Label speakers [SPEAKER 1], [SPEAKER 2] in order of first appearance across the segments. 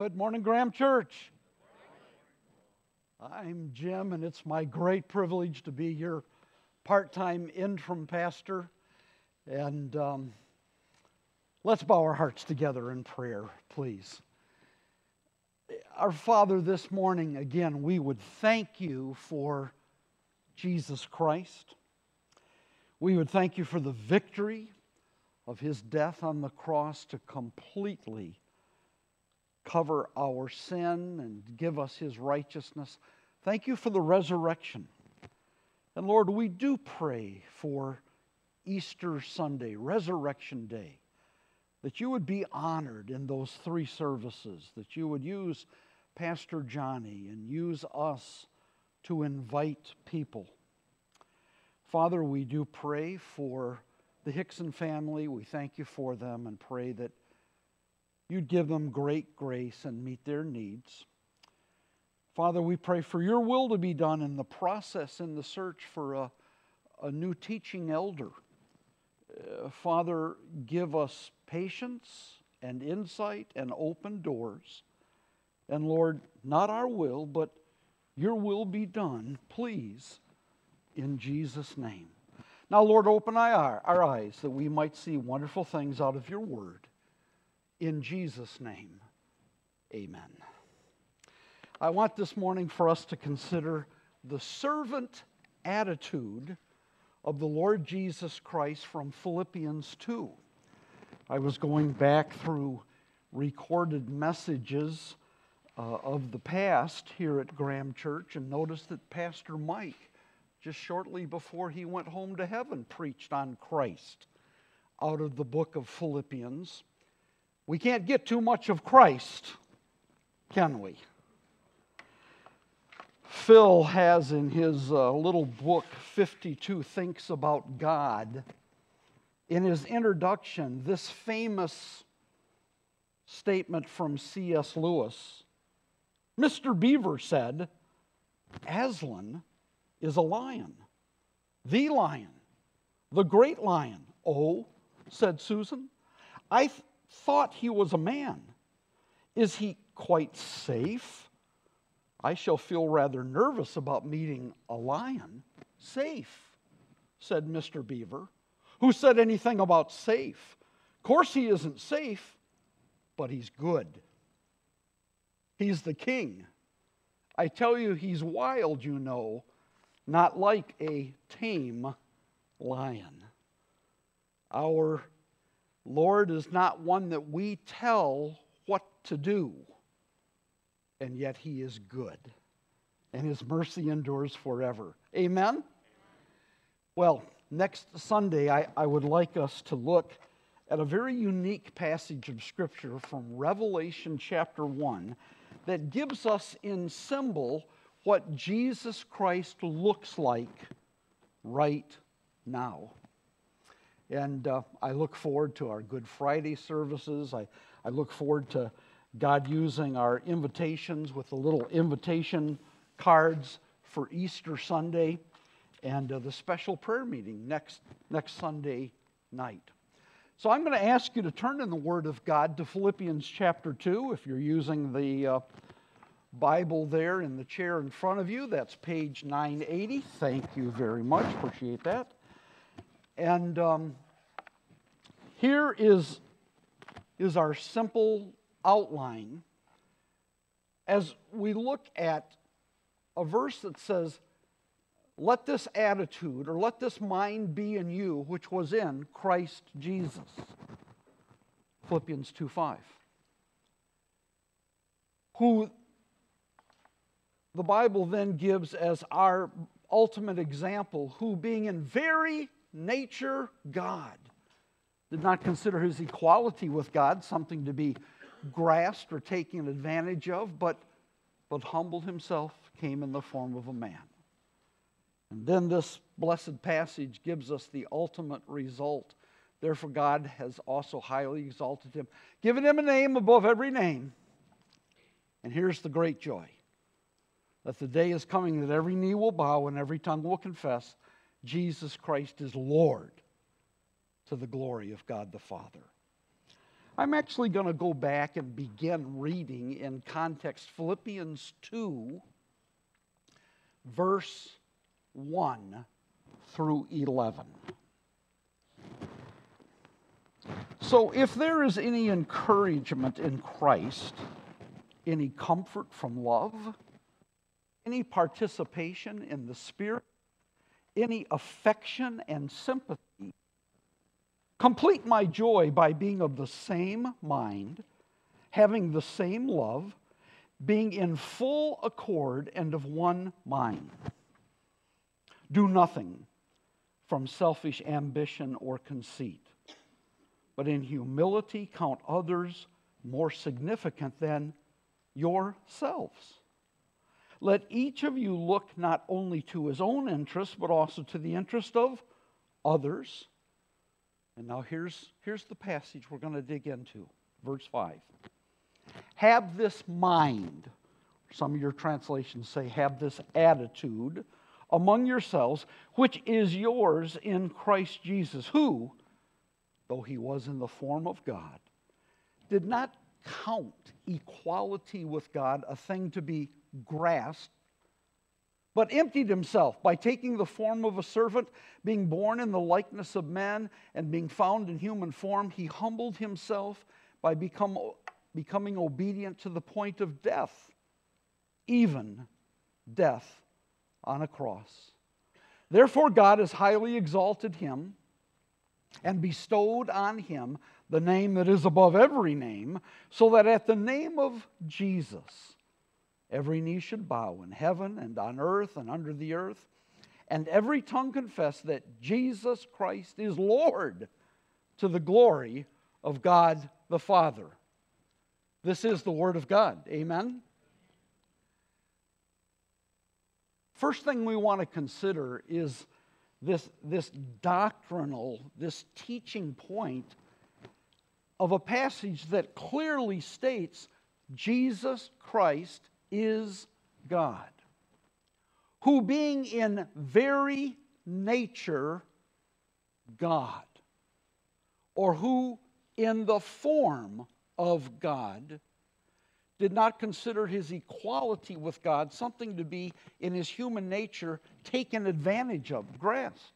[SPEAKER 1] Good morning, Graham Church. I'm Jim, and it's my great privilege to be your part time interim pastor. And um, let's bow our hearts together in prayer, please. Our Father, this morning, again, we would thank you for Jesus Christ. We would thank you for the victory of his death on the cross to completely cover our sin and give us his righteousness. Thank you for the resurrection. And Lord, we do pray for Easter Sunday, Resurrection Day, that you would be honored in those three services, that you would use Pastor Johnny and use us to invite people. Father, we do pray for the Hickson family. We thank you for them and pray that you'd give them great grace and meet their needs. Father, we pray for your will to be done in the process, in the search for a, a new teaching elder. Uh, Father, give us patience and insight and open doors. And Lord, not our will, but your will be done, please, in Jesus' name. Now, Lord, open our, our eyes that we might see wonderful things out of your word. In Jesus' name, amen. I want this morning for us to consider the servant attitude of the Lord Jesus Christ from Philippians 2. I was going back through recorded messages uh, of the past here at Graham Church and noticed that Pastor Mike, just shortly before he went home to heaven, preached on Christ out of the book of Philippians. We can't get too much of Christ, can we? Phil has in his uh, little book, 52 Thinks About God, in his introduction, this famous statement from C.S. Lewis. Mr. Beaver said, Aslan is a lion, the lion, the great lion. Oh, said Susan, I, th- thought he was a man. Is he quite safe? I shall feel rather nervous about meeting a lion. Safe, said Mr. Beaver. Who said anything about safe? Of course, he isn't safe, but he's good. He's the king. I tell you, he's wild, you know, not like a tame lion. Our Lord is not one that we tell what to do, and yet He is good, and His mercy endures forever. Amen? Well, next Sunday, I, I would like us to look at a very unique passage of Scripture from Revelation chapter 1 that gives us in symbol what Jesus Christ looks like right now. And uh, I look forward to our Good Friday services. I, I look forward to God using our invitations with the little invitation cards for Easter Sunday and uh, the special prayer meeting next, next Sunday night. So I'm going to ask you to turn in the Word of God to Philippians chapter 2. If you're using the uh, Bible there in the chair in front of you, that's page 980. Thank you very much. Appreciate that. And um, here is, is our simple outline as we look at a verse that says, Let this attitude or let this mind be in you, which was in Christ Jesus. Philippians 2 5. Who the Bible then gives as our ultimate example, who being in very nature God. Did not consider his equality with God something to be grasped or taken advantage of, but, but humbled himself, came in the form of a man. And then this blessed passage gives us the ultimate result. Therefore, God has also highly exalted him, given him a name above every name. And here's the great joy that the day is coming that every knee will bow and every tongue will confess Jesus Christ is Lord to the glory of God the Father. I'm actually going to go back and begin reading in context Philippians 2, verse 1 through 11. So, if there is any encouragement in Christ, any comfort from love, any participation in the Spirit, any affection and sympathy, complete my joy by being of the same mind, having the same love, being in full accord and of one mind. Do nothing from selfish ambition or conceit but in humility count others more significant than yourselves. Let each of you look not only to his own interest, but also to the interest of others. And now here's, here's the passage we're going to dig into, verse 5. Have this mind, some of your translations say, have this attitude among yourselves, which is yours in Christ Jesus, who, though he was in the form of God, did not count equality with God a thing to be grasped, but emptied himself by taking the form of a servant, being born in the likeness of man, and being found in human form, he humbled himself by become, becoming obedient to the point of death, even death on a cross. Therefore, God has highly exalted him and bestowed on him the name that is above every name, so that at the name of Jesus, every knee should bow in heaven and on earth and under the earth, and every tongue confess that Jesus Christ is Lord to the glory of God the Father. This is the Word of God. Amen. First thing we want to consider is this, this doctrinal, this teaching point of a passage that clearly states Jesus Christ is God, who being in very nature God, or who in the form of God did not consider his equality with God something to be in his human nature taken advantage of, grasped.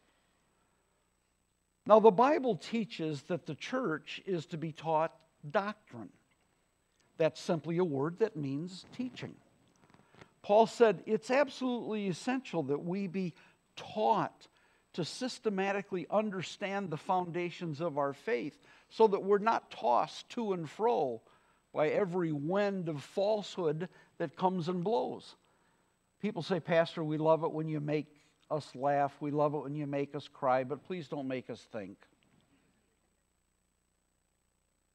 [SPEAKER 1] Now, the Bible teaches that the church is to be taught doctrine. That's simply a word that means teaching. Paul said it's absolutely essential that we be taught to systematically understand the foundations of our faith so that we're not tossed to and fro by every wind of falsehood that comes and blows. People say, Pastor, we love it when you make us laugh, we love it when you make us cry, but please don't make us think.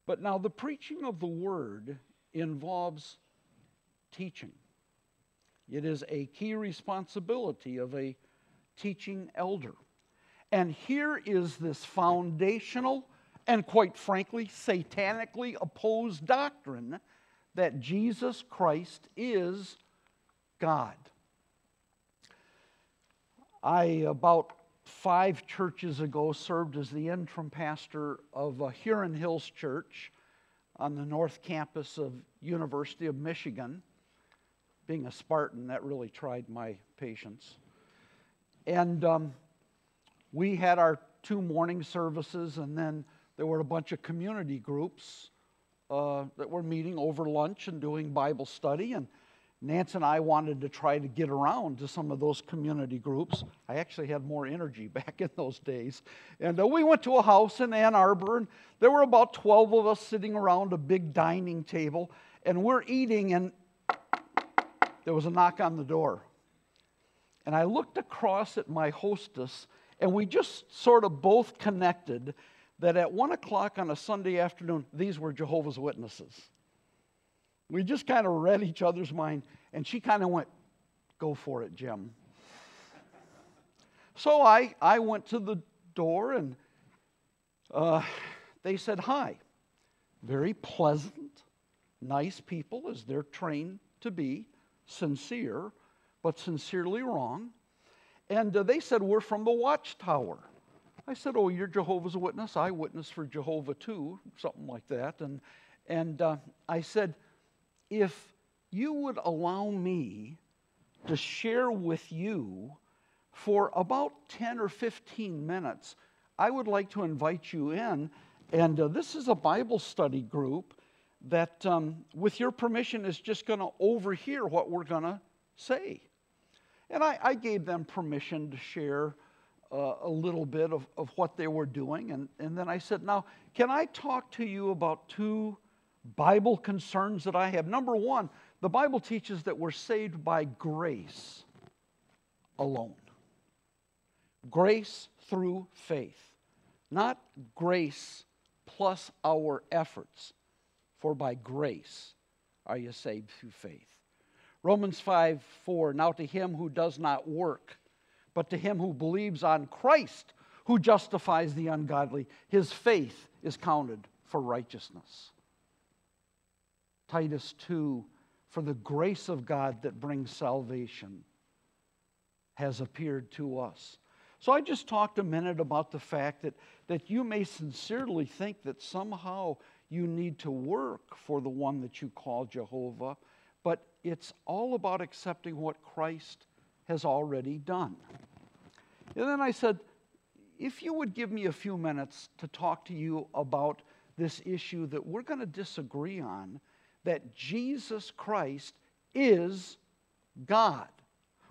[SPEAKER 1] But now, the preaching of the word involves teaching. It is a key responsibility of a teaching elder. And here is this foundational and quite frankly, satanically opposed doctrine that Jesus Christ is God. I, about five churches ago, served as the interim pastor of a Huron Hills Church on the north campus of University of Michigan. Being a Spartan, that really tried my patience. And um, we had our two morning services, and then there were a bunch of community groups uh, that were meeting over lunch and doing Bible study. And Nance and I wanted to try to get around to some of those community groups. I actually had more energy back in those days. And uh, we went to a house in Ann Arbor, and there were about 12 of us sitting around a big dining table, and we're eating, and there was a knock on the door. And I looked across at my hostess, and we just sort of both connected that at one o'clock on a Sunday afternoon, these were Jehovah's Witnesses. We just kind of read each other's mind, and she kind of went, Go for it, Jim. So I, I went to the door, and uh, they said hi. Very pleasant, nice people, as they're trained to be, sincere, but sincerely wrong. And uh, they said, We're from the watchtower. I said, Oh, you're Jehovah's Witness? I witness for Jehovah too, something like that. And, and uh, I said, If you would allow me to share with you for about 10 or 15 minutes, I would like to invite you in. And uh, this is a Bible study group that, um, with your permission, is just going to overhear what we're going to say. And I, I, gave them permission to share uh, a little bit of, of what they were doing. And, and then I said, Now, can I talk to you about two Bible concerns that I have? Number one, the Bible teaches that we're saved by grace alone. Grace through faith, not grace plus our efforts, for by grace are you saved through faith. Romans 5 4, now to him who does not work, but to him who believes on Christ, who justifies the ungodly, his faith is counted for righteousness. Titus 2 for the grace of God that brings salvation has appeared to us. So I just talked a minute about the fact that, that you may sincerely think that somehow you need to work for the one that you call Jehovah, but it's all about accepting what Christ has already done. And then I said, if you would give me a few minutes to talk to you about this issue that we're going to disagree on, that Jesus Christ is God.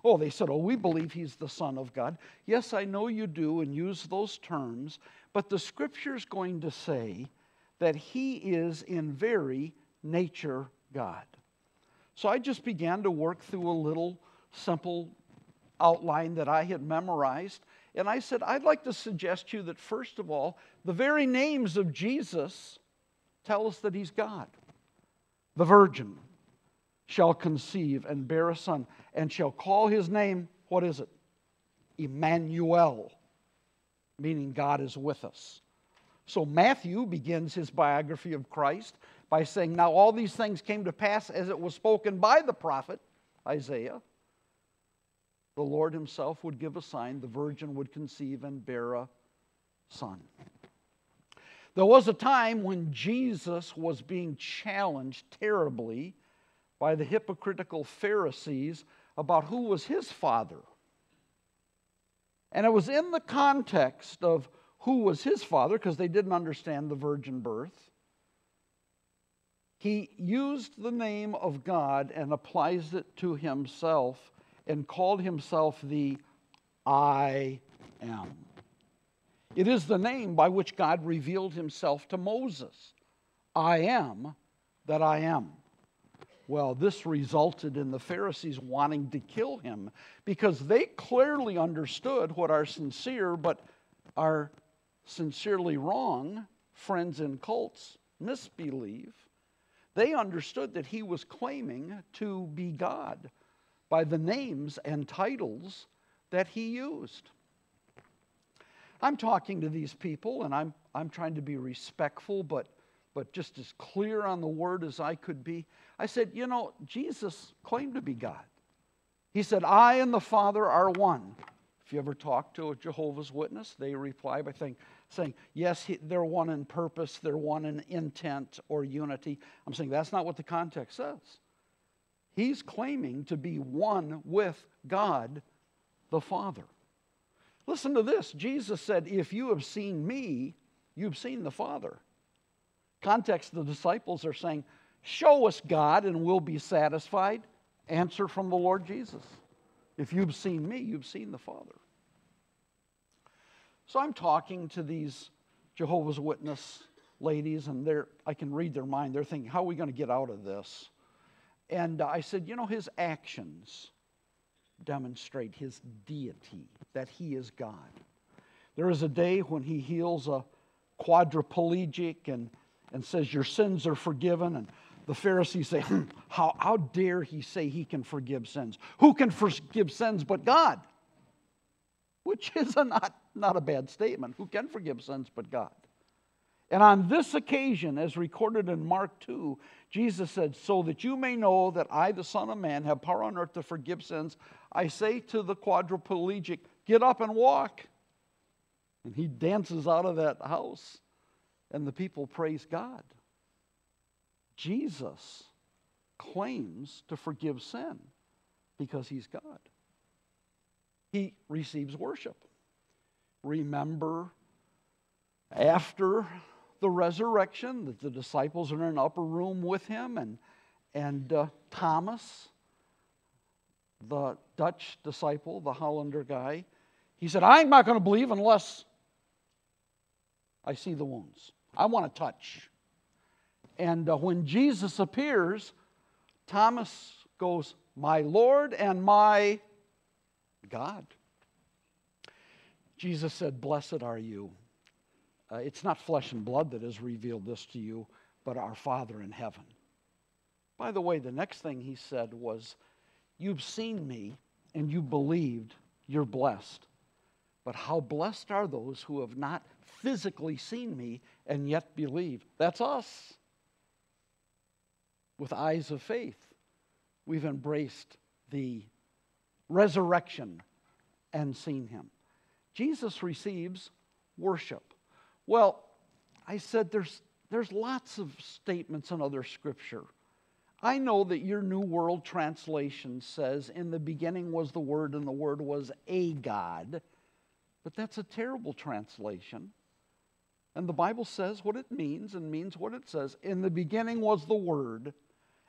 [SPEAKER 1] Oh, they said, Oh, we believe he's the Son of God. Yes, I know you do and use those terms, but the scripture is going to say that he is in very nature God. So I just began to work through a little simple outline that I had memorized. And I said, I'd like to suggest to you that, first of all, the very names of Jesus tell us that he's God. The virgin shall conceive and bear a son, and shall call his name, what is it? Emmanuel, meaning God is with us. So Matthew begins his biography of Christ by saying, Now all these things came to pass as it was spoken by the prophet Isaiah. The Lord himself would give a sign, the virgin would conceive and bear a son. There was a time when Jesus was being challenged terribly by the hypocritical Pharisees about who was his father. And it was in the context of who was his father, because they didn't understand the virgin birth. He used the name of God and applies it to himself and called himself the I am. It is the name by which God revealed himself to Moses I am that I am. Well, this resulted in the Pharisees wanting to kill him because they clearly understood what our sincere but our sincerely wrong friends in cults misbelieve. They understood that he was claiming to be God by the names and titles that he used. I'm talking to these people and I'm, I'm trying to be respectful, but, but just as clear on the word as I could be. I said, You know, Jesus claimed to be God. He said, I and the Father are one. If you ever talk to a Jehovah's Witness, they reply by saying, saying Yes, they're one in purpose, they're one in intent or unity. I'm saying that's not what the context says. He's claiming to be one with God the Father. Listen to this Jesus said, If you have seen me, you've seen the Father. Context the disciples are saying, Show us God and we'll be satisfied. Answer from the Lord Jesus. If you've seen me, you've seen the Father. So I'm talking to these Jehovah's Witness ladies, and they're, I can read their mind. They're thinking, How are we going to get out of this? And I said, You know, his actions demonstrate his deity, that he is God. There is a day when he heals a quadriplegic and, and says, Your sins are forgiven. And the Pharisees say, hmm, how, how dare he say he can forgive sins? Who can forgive sins but God? Which is a not, not a bad statement. Who can forgive sins but God? And on this occasion, as recorded in Mark 2, Jesus said, So that you may know that I, the Son of Man, have power on earth to forgive sins, I say to the quadriplegic, Get up and walk. And he dances out of that house, and the people praise God. Jesus claims to forgive sin because he's God. He receives worship. Remember, after the resurrection, that the disciples are in an upper room with him, and, and uh, Thomas, the Dutch disciple, the Hollander guy, he said, I'm not going to believe unless I see the wounds. I want to touch. And uh, when Jesus appears, Thomas goes, My Lord and my God. Jesus said, Blessed are you. Uh, it's not flesh and blood that has revealed this to you, but our Father in heaven. By the way, the next thing he said was, You've seen me and you believed, you're blessed. But how blessed are those who have not physically seen me and yet believe? That's us. With eyes of faith, we've embraced the resurrection and seen him. Jesus receives worship. Well, I said there's, there's lots of statements in other scripture. I know that your New World Translation says, In the beginning was the Word, and the Word was a God. But that's a terrible translation. And the Bible says what it means and means what it says. In the beginning was the Word,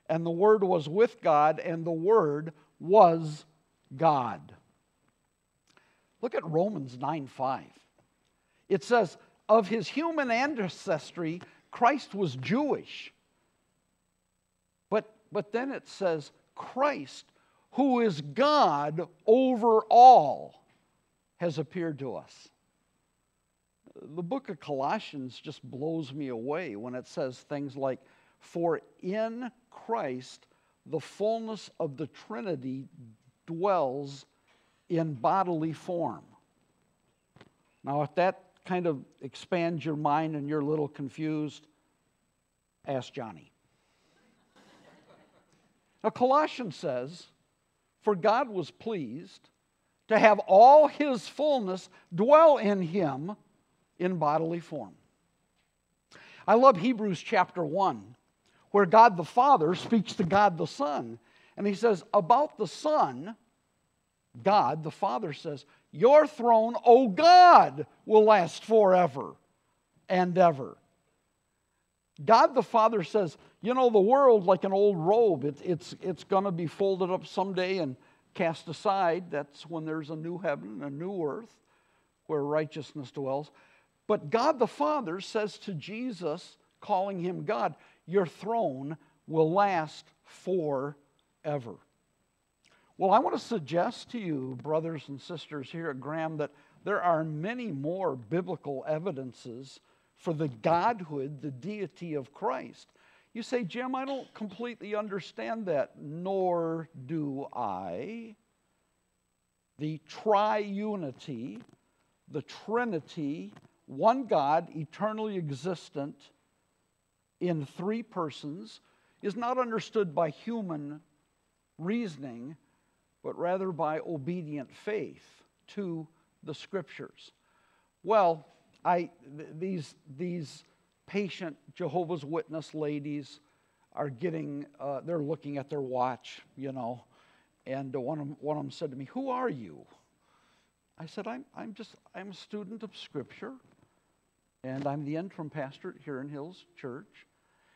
[SPEAKER 1] and the Word was with God, and the Word was God. Look at Romans 9 5. It says, Of his human ancestry, Christ was Jewish. But, but then it says, Christ, who is God over all, has appeared to us. The book of Colossians just blows me away when it says things like, For in Christ the fullness of the Trinity dwells in bodily form. Now, if that kind of expands your mind and you're a little confused, ask Johnny. now, Colossians says, For God was pleased to have all his fullness dwell in him in bodily form. I love Hebrews chapter 1, where God the Father speaks to God the Son. And he says, About the Son, God, the Father says, Your throne, O God, will last forever and ever. God the Father says, You know, the world, like an old robe, it, it's, it's going to be folded up someday and cast aside. That's when there's a new heaven and a new earth where righteousness dwells. But God the Father says to Jesus, calling him God, Your throne will last forever. Well, I want to suggest to you, brothers and sisters here at Graham, that there are many more biblical evidences for the Godhood, the deity of Christ. You say, Jim, I don't completely understand that, nor do I. The triunity, the Trinity, one God, eternally existent in three persons, is not understood by human reasoning but rather by obedient faith to the scriptures. Well, I, th- these, these patient Jehovah's Witness ladies are getting, uh, they're looking at their watch, you know, and one, of them, one of them said to me, Who are you? I said, I'm, I'm just, I'm a student of Scripture, and I'm the interim pastor Huron Hills Church.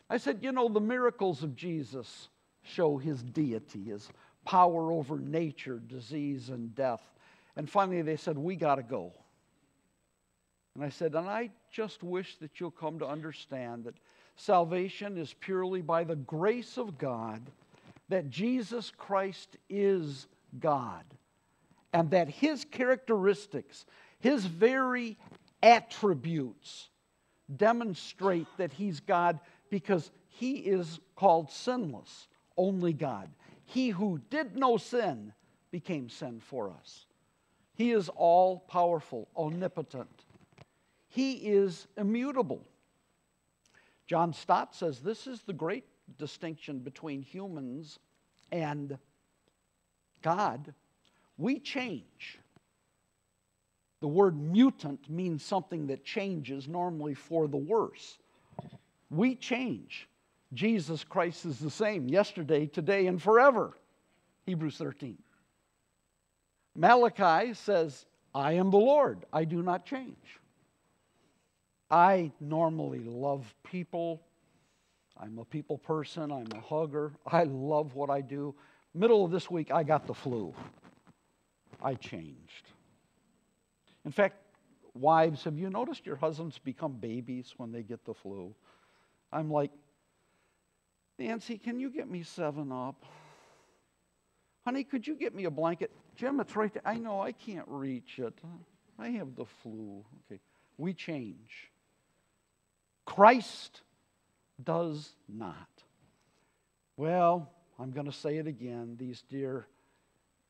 [SPEAKER 1] I said, You know, the miracles of Jesus show his deity, his power over nature, disease, and death. And finally, they said, We got to go. And I said, And I just wish that you'll come to understand that salvation is purely by the grace of God, that Jesus Christ is God, and that his characteristics, his very attributes, demonstrate that he's God because he is called sinless, only God. He who did no sin became sin for us. He is all powerful, omnipotent. He is immutable. John Stott says this is the great distinction between humans and God. We change, The word mutant means something that changes, normally for the worse. We change. Jesus Christ is the same yesterday, today, and forever. Hebrews 13. Malachi says, I am the Lord, I do not change. I normally love people. I'm a people person, I'm a hugger. I love what I do. Middle of this week, I got the flu. I changed. In fact, wives, have you noticed your husbands become babies when they get the flu? I'm like, Nancy, can you get me seven up? Honey, could you get me a blanket? Jim, it's right there. I know I can't reach it. I have the flu. Okay. We change. Christ does not. Well, I'm going to say it again. These dear,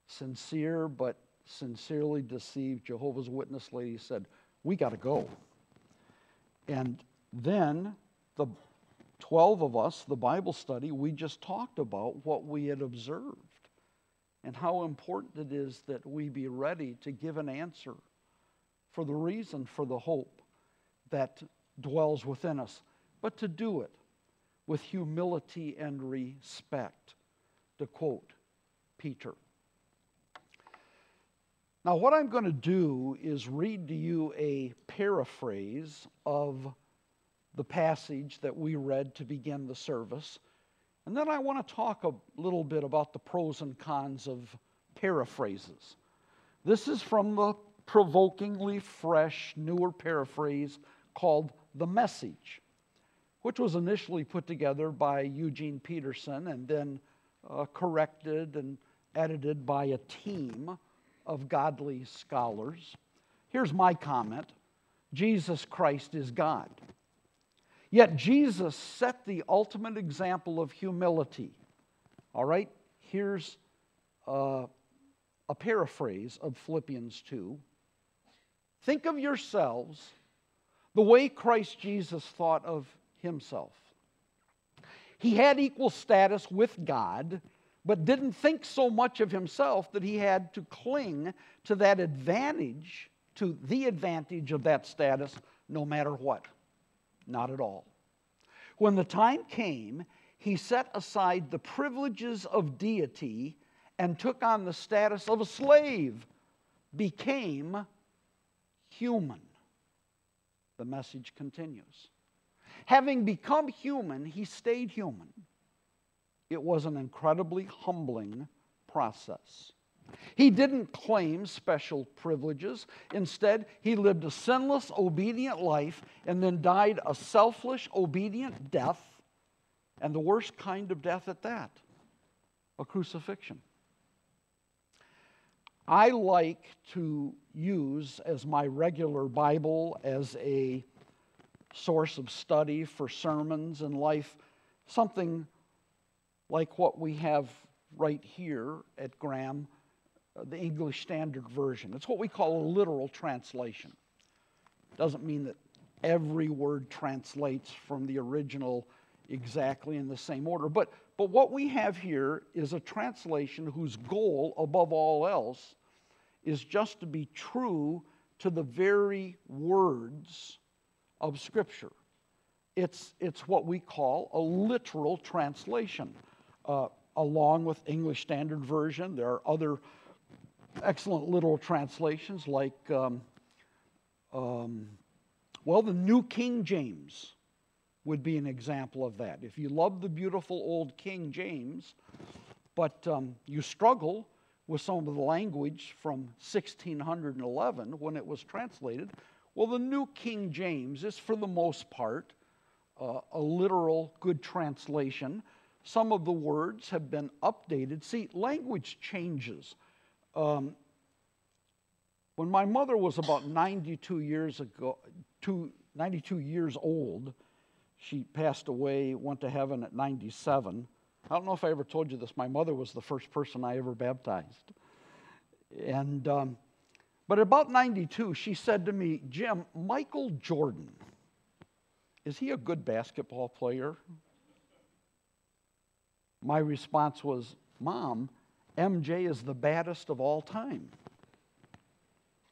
[SPEAKER 1] sincere but sincerely deceived Jehovah's Witness ladies said, We got to go. And then the 12 of us, the Bible study, we just talked about what we had observed and how important it is that we be ready to give an answer for the reason for the hope that dwells within us, but to do it with humility and respect, to quote Peter. Now, what I'm going to do is read to you a paraphrase of the passage that we read to begin the service. And then I want to talk a little bit about the pros and cons of paraphrases. This is from the provokingly fresh, newer paraphrase called The Message, which was initially put together by Eugene Peterson and then uh, corrected and edited by a team of godly scholars. Here's my comment Jesus Christ is God. Yet Jesus set the ultimate example of humility. All right, here's uh, a paraphrase of Philippians 2. Think of yourselves the way Christ Jesus thought of himself. He had equal status with God, but didn't think so much of himself that he had to cling to that advantage, to the advantage of that status, no matter what. Not at all. When the time came, he set aside the privileges of deity and took on the status of a slave, became human. The message continues. Having become human, he stayed human. It was an incredibly humbling process. He didn't claim special privileges. Instead, he lived a sinless, obedient life and then died a selfish, obedient death, and the worst kind of death at that a crucifixion. I like to use as my regular Bible, as a source of study for sermons and life, something like what we have right here at Graham, the English Standard Version. It's what we call a literal translation. Doesn't mean that every word translates from the original exactly in the same order, but but what we have here is a translation whose goal, above all else, is just to be true to the very words of Scripture. It's, it's what we call a literal translation. Uh, along with English Standard Version, there are other excellent literal translations like, um, um, well, the New King James would be an example of that. If you love the beautiful old King James, but um, you struggle with some of the language from 1611 when it was translated, well, the New King James is, for the most part, uh, a literal good translation. Some of the words have been updated. See, language changes. Um, when my mother was about 92 years ago, two, 92 years old, she passed away, went to heaven at 97. I don't know if I ever told you this. My mother was the first person I ever baptized. And, um, but about 92, she said to me, Jim, Michael Jordan, is he a good basketball player? My response was, Mom, MJ is the baddest of all time.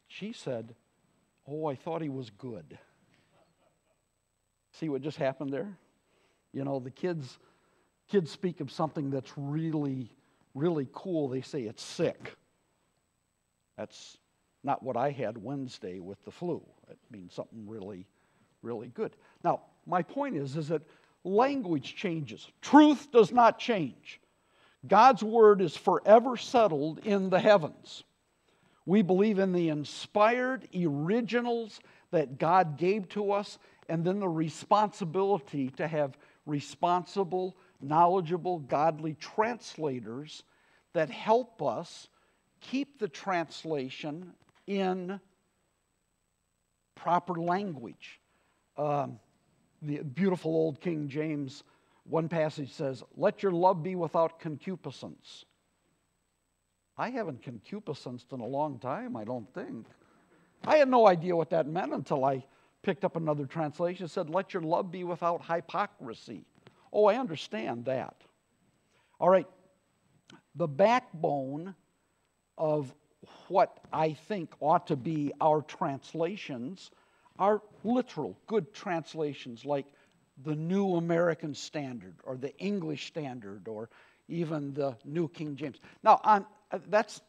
[SPEAKER 1] She said, Oh, I thought he was good. See what just happened there? You know, the kids kids speak of something that's really really cool. They say it's sick. That's not what I had Wednesday with the flu. It means something really really good. Now, my point is is that language changes. Truth does not change. God's word is forever settled in the heavens. We believe in the inspired originals that God gave to us, and then the responsibility to have responsible, knowledgeable, godly translators that help us keep the translation in proper language. Um, the beautiful old King James, one passage says, Let your love be without concupiscence. I haven't concupiscenced in a long time, I don't think. I had no idea what that meant until I picked up another translation. It said, Let your love be without hypocrisy. Oh, I understand that. All right, the backbone of what I think ought to be our translations are literal, good translations like the New American Standard or the English Standard or even the New King James. Now, on, uh, that's,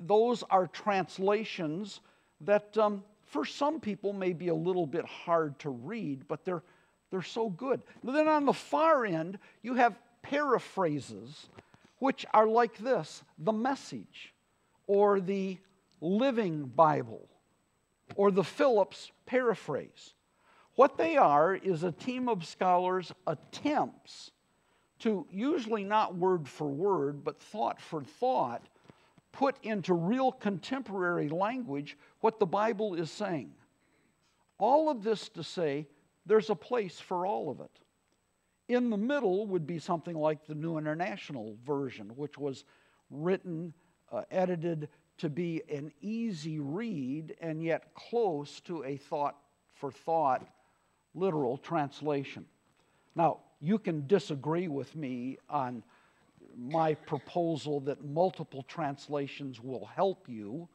[SPEAKER 1] those are translations that um, for some people may be a little bit hard to read, but they're, they're so good. But then on the far end, you have paraphrases, which are like this the message, or the Living Bible, or the Phillips paraphrase. What they are is a team of scholars' attempts to, usually not word for word, but thought for thought, put into real contemporary language what the Bible is saying. All of this to say there's a place for all of it. In the middle would be something like the New International Version, which was written, uh, edited to be an easy read and yet close to a thought for thought literal translation. Now, you can disagree with me on my proposal that multiple translations will help you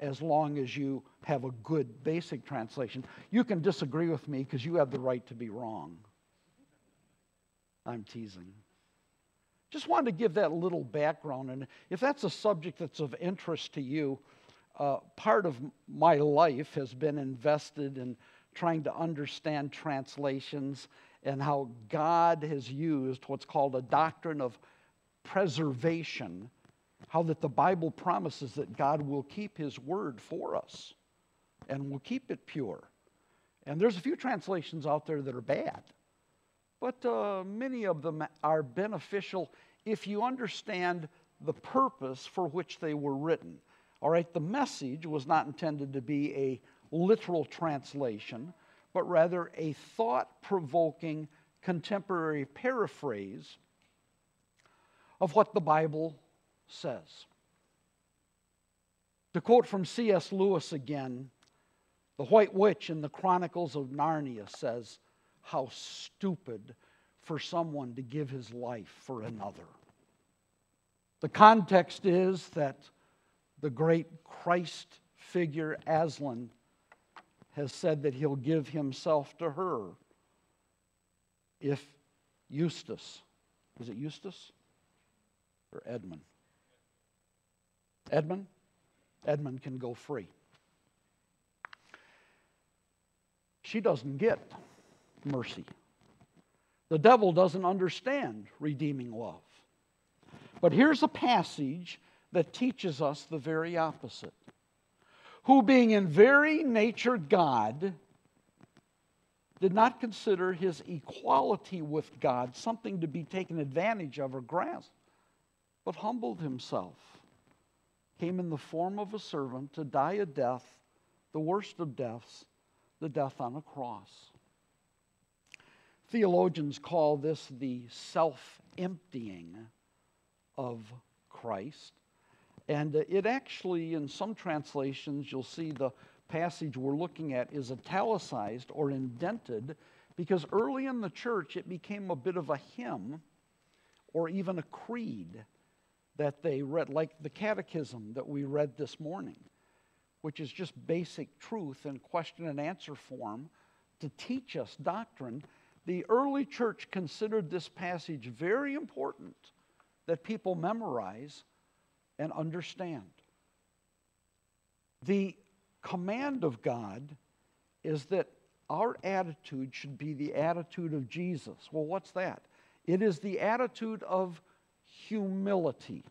[SPEAKER 1] as long as you have a good basic translation. You can disagree with me because you have the right to be wrong. I'm teasing. Just wanted to give that little background. And if that's a subject that's of interest to you, uh, part of my life has been invested in trying to understand translations and how God has used what's called a doctrine of preservation, how that the Bible promises that God will keep his word for us and will keep it pure. And there's a few translations out there that are bad, but uh, many of them are beneficial if you understand the purpose for which they were written. All right, the message was not intended to be a literal translation, but rather a thought provoking contemporary paraphrase of what the Bible says. To quote from C.S. Lewis again, the White Witch in the Chronicles of Narnia says, How stupid for someone to give his life for another. The context is that the great Christ figure Aslan has said that he'll give himself to her if Eustace, is it Eustace or Edmund? Edmund? Edmund can go free. She doesn't get mercy. The devil doesn't understand redeeming love. But here's a passage that teaches us the very opposite who, being in very nature God, did not consider his equality with God something to be taken advantage of or grasped, but humbled himself, came in the form of a servant to die a death, the worst of deaths, the death on a cross. Theologians call this the self emptying of Christ. And uh, it actually, in some translations, you'll see the passage we're looking at is italicized or indented because early in the church it became a bit of a hymn or even a creed that they read, like the catechism that we read this morning. which is just basic truth in question and answer form, to teach us doctrine, the early church considered this passage very important that people memorize and understand. The command of God is that our attitude should be the attitude of Jesus. Well, what's that? It is the attitude of humility.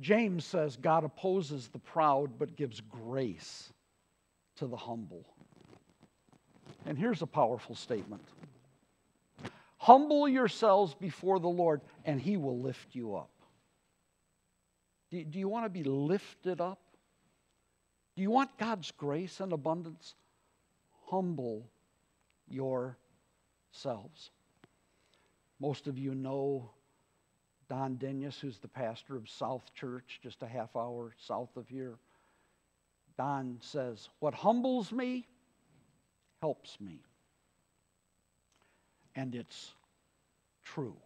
[SPEAKER 1] James says God opposes the proud but gives grace to the humble. And here's a powerful statement Humble yourselves before the Lord, and he will lift you up. Do, do you want to be lifted up? Do you want God's grace and abundance? Humble yourselves. Most of you know Don Denius, who's the pastor of South Church, just a half hour south of here. Don says, What humbles me helps me. And it's true.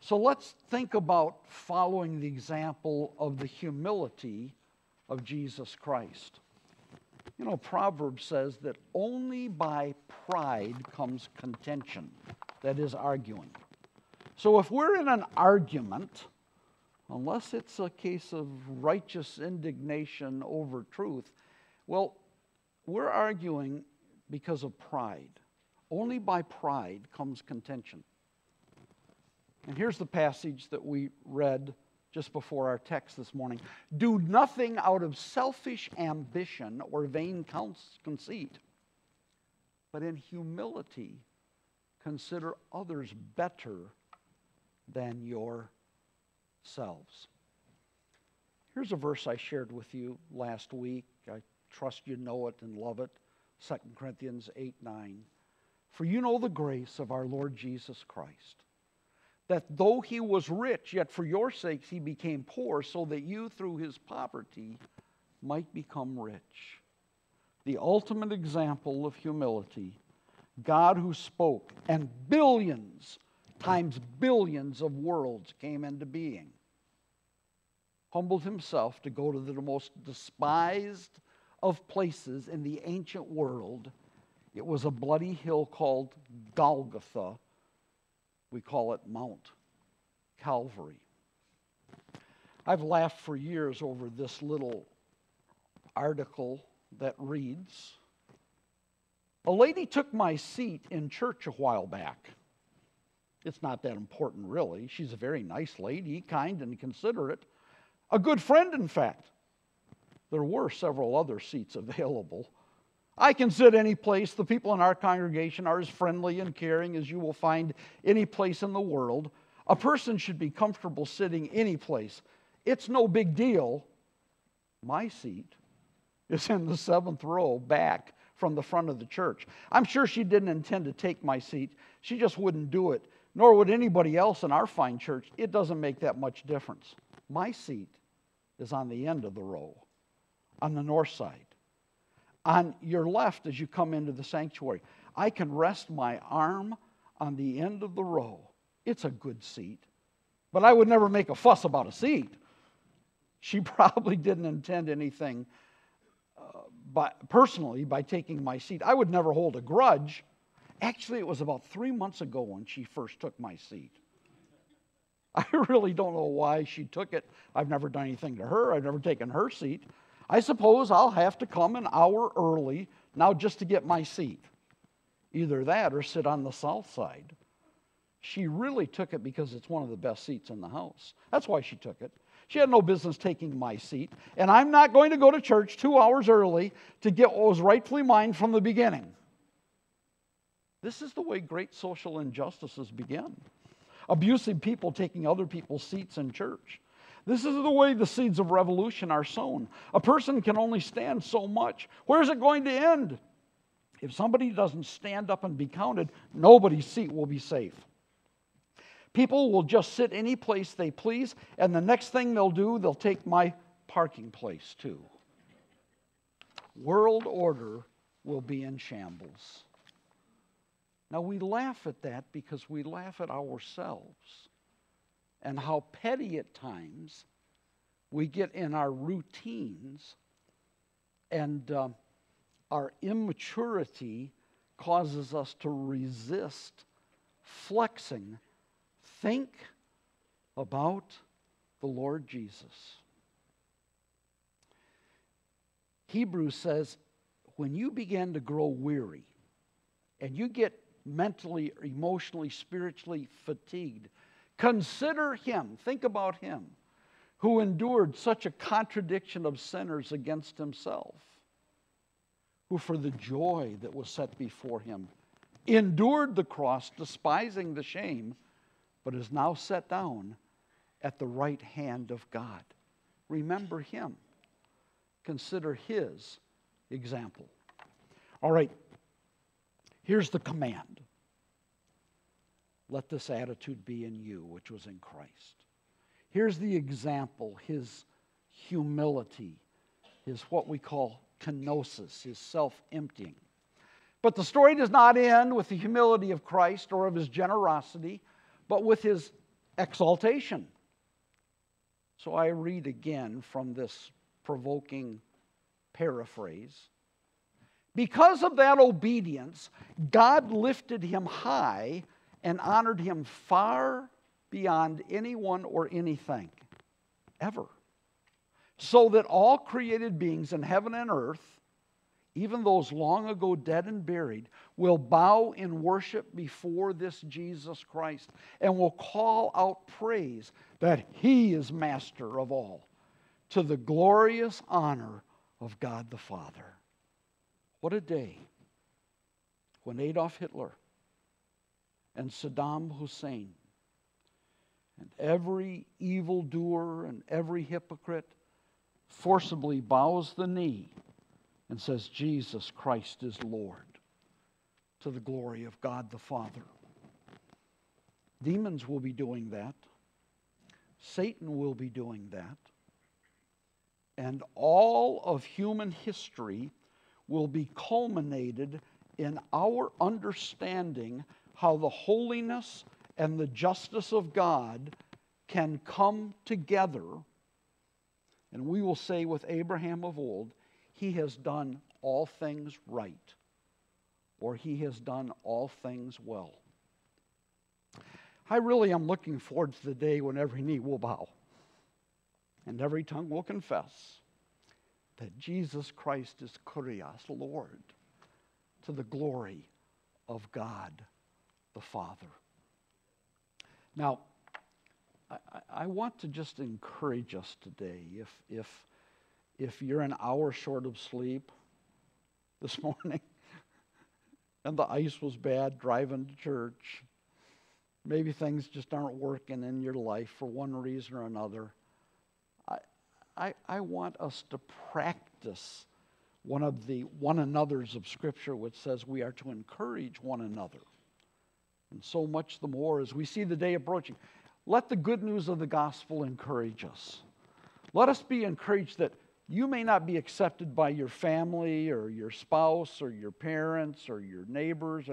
[SPEAKER 1] So let's think about following the example of the humility of Jesus Christ. You know, Proverbs says that only by pride comes contention, that is, arguing. So if we're in an argument, unless it's a case of righteous indignation over truth, well, we're arguing because of pride. Only by pride comes contention. And here's the passage that we read just before our text this morning Do nothing out of selfish ambition or vain conceit, but in humility consider others better than yourselves. Here's a verse I shared with you last week. I trust you know it and love it. 2 Corinthians 8 9. For you know the grace of our Lord Jesus Christ, that though he was rich, yet for your sakes he became poor, so that you through his poverty might become rich. The ultimate example of humility. God who spoke, and billions times billions of worlds came into being, humbled himself to go to the most despised of places in the ancient world. It was a bloody hill called Golgotha. We call it Mount Calvary. I've laughed for years over this little article that reads A lady took my seat in church a while back. It's not that important, really. She's a very nice lady, kind and considerate. A good friend, in fact. There were several other seats available. I can sit any place. The people in our congregation are as friendly and caring as you will find any place in the world. A person should be comfortable sitting any place. It's no big deal. My seat is in the seventh row back from the front of the church. I'm sure she didn't intend to take my seat, she just wouldn't do it, nor would anybody else in our fine church. It doesn't make that much difference. My seat is on the end of the row on the north side. On your left, as you come into the sanctuary, I can rest my arm on the end of the row. It's a good seat. But I would never make a fuss about a seat. She probably didn't intend anything uh, by, personally by taking my seat. I would never hold a grudge. Actually, it was about three months ago when she first took my seat. I really don't know why she took it. I've never done anything to her, I've never taken her seat. I suppose I'll have to come an hour early now just to get my seat. Either that or sit on the south side. She really took it because it's one of the best seats in the house. That's why she took it. She had no business taking my seat. And I'm not going to go to church two hours early to get what was rightfully mine from the beginning. This is the way great social injustices begin abusive people taking other people's seats in church. This is the way the seeds of revolution are sown. A person can only stand so much. Where's it going to end? If somebody doesn't stand up and be counted, nobody's seat will be safe. People will just sit any place they please, and the next thing they'll do, they'll take my parking place too. World order will be in shambles. Now, we laugh at that because we laugh at ourselves and how petty at times We get in our routines, and uh, our immaturity causes us to resist flexing. Think about the Lord Jesus. Hebrews says, when you begin to grow weary and you get mentally, emotionally, spiritually fatigued, consider him, think about him, who endured such a contradiction of sinners against himself, who for the joy that was set before him endured the cross, despising the shame, but is now set down at the right hand of God. Remember him. Consider his example. All right, here's the command let this attitude be in you, which was in Christ. Here's the example his humility, his what we call kenosis, his self emptying. But the story does not end with the humility of Christ or of his generosity, but with his exaltation. So I read again from this provoking paraphrase. Because of that obedience, God lifted him high and honored him far beyond anyone or anything ever. So that all created beings in heaven and earth, even those long ago dead and buried, will bow in worship before this Jesus Christ and will call out praise that he is master of all to the glorious honor of God the Father. What a day when Adolf Hitler and Saddam Hussein and every evildoer and every hypocrite forcibly bows the knee and says, Jesus Christ is Lord, to the glory of God the Father. Demons will be doing that. Satan will be doing that and all of human history will be culminated in our understanding how the holiness and the justice of God can come together. And we will say with Abraham of old, he has done all things right, or he has done all things well. I really am looking forward to the day when every knee will bow and every tongue will confess that Jesus Christ is Kurios, Lord, to the glory of God the Father. Now, I, I, want to just encourage us today. If, if, if you're an hour short of sleep this morning and the ice was bad driving to church, maybe things just aren't working in your life for one reason or another. I, I want us to practice one of the one another's of Scripture, which says we are to encourage one another. And so much the more as we see the day approaching. Let the good news of the gospel encourage us. Let us be encouraged that you may not be accepted by your family or your spouse or your parents or your neighbors,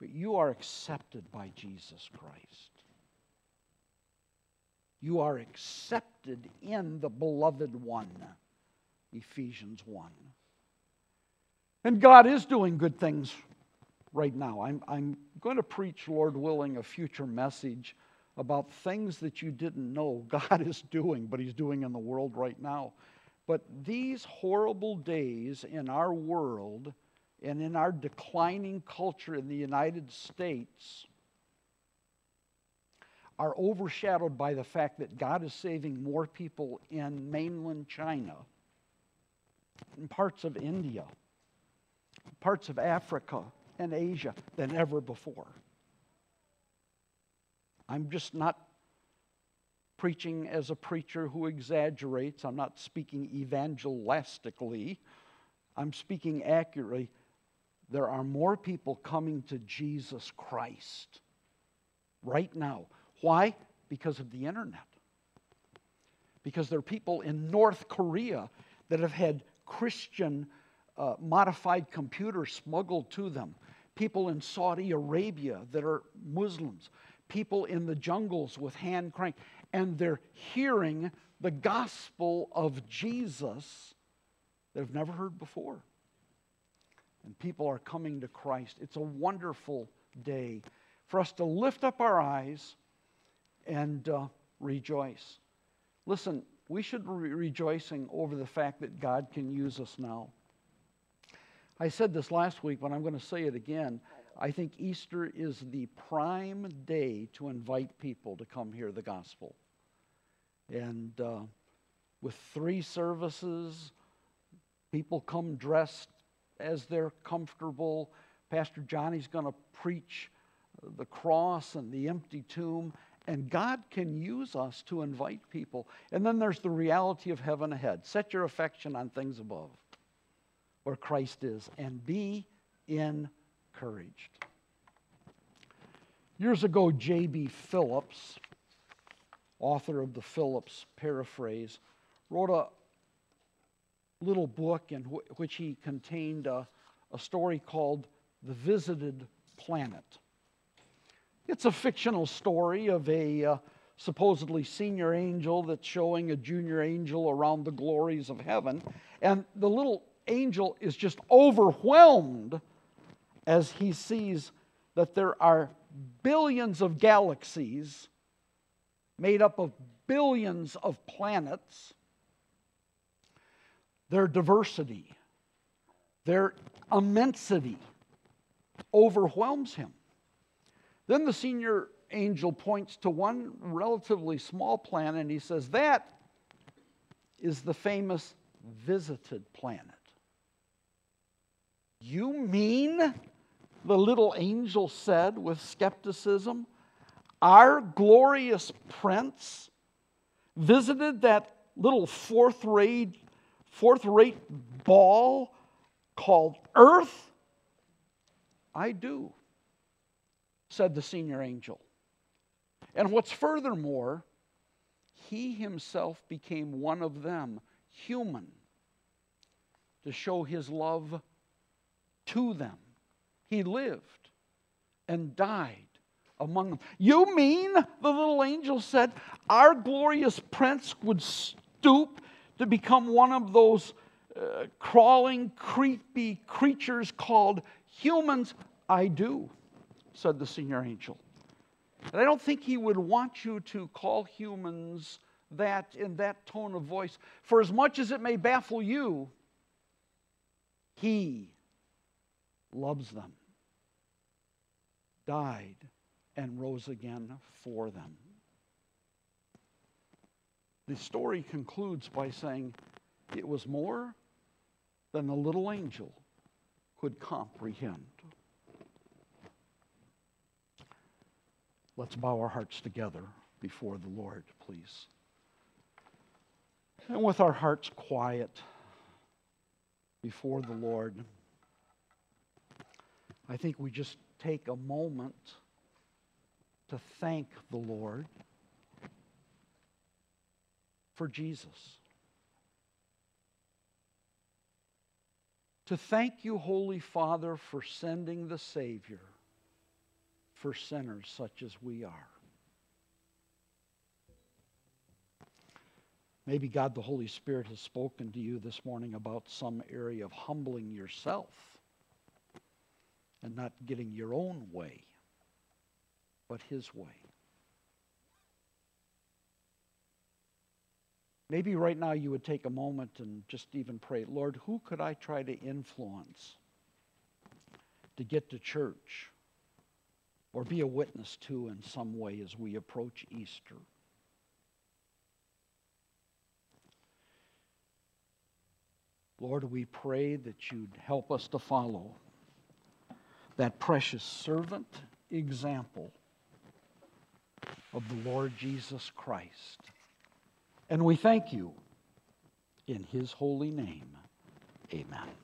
[SPEAKER 1] but you are accepted by Jesus Christ. You are accepted in the beloved one. Ephesians 1. And God is doing good things right now. I'm, I'm going to preach, Lord willing, a future message about things that you didn't know God is doing, but He's doing in the world right now. But these horrible days in our world and in our declining culture in the United States are overshadowed by the fact that God is saving more people in mainland China, in parts of India, parts of Africa and Asia than ever before. I'm just not preaching as a preacher who exaggerates. I'm not speaking evangelistically. I'm speaking accurately. There are more people coming to Jesus Christ right now why? Because of the internet. Because there are people in North Korea that have had Christian uh, modified computers smuggled to them. People in Saudi Arabia that are Muslims. people in the jungles with hand crank, and they're hearing the gospel of Jesus they've never heard before. And people are coming to Christ. It's a wonderful day for us to lift up our eyes and uh, rejoice. Listen, we should be rejoicing over the fact that God can use us now. I said this last week, but I'm going to say it again. I think Easter is the prime day to invite people to come hear the gospel. And uh, with three services, people come dressed as they're comfortable. Pastor Johnny's going to preach the cross and the empty tomb. And God can use us to invite people. And then there's the reality of heaven ahead. Set your affection on things above, where Christ is, and be encouraged. Years ago, J.B. Phillips, author of the Phillips paraphrase, wrote a little book in which he contained a, a story called The Visited Planet. It's a fictional story of a uh, supposedly senior angel that's showing a junior angel around the glories of heaven. And the little angel is just overwhelmed as he sees that there are billions of galaxies made up of billions of planets. Their diversity, their immensity overwhelms him. Then the senior angel points to one relatively small planet and he says, That is the famous visited planet. You mean, the little angel said with skepticism, our glorious prince visited that little fourth rate, fourth rate ball called Earth? I do said the senior angel. And what's furthermore, he himself became one of them, human, to show his love to them. He lived and died among them. You mean, the little angel said, our glorious prince would stoop to become one of those uh, crawling, creepy creatures called humans? I do said the senior angel. And I don't think he would want you to call humans that in that tone of voice. For as much as it may baffle you, he loves them, died, and rose again for them. The story concludes by saying it was more than the little angel could comprehend. Let's bow our hearts together before the Lord, please. And with our hearts quiet before the Lord, I think we just take a moment to thank the Lord for Jesus. To thank you, Holy Father, for sending the Savior for sinners such as we are. Maybe God the Holy Spirit has spoken to you this morning about some area of humbling yourself and not getting your own way, but His way. Maybe right now you would take a moment and just even pray, Lord, who could I try to influence to get to church? or be a witness to in some way as we approach Easter. Lord, we pray that you'd help us to follow that precious servant example of the Lord Jesus Christ. And we thank you in his holy name. Amen.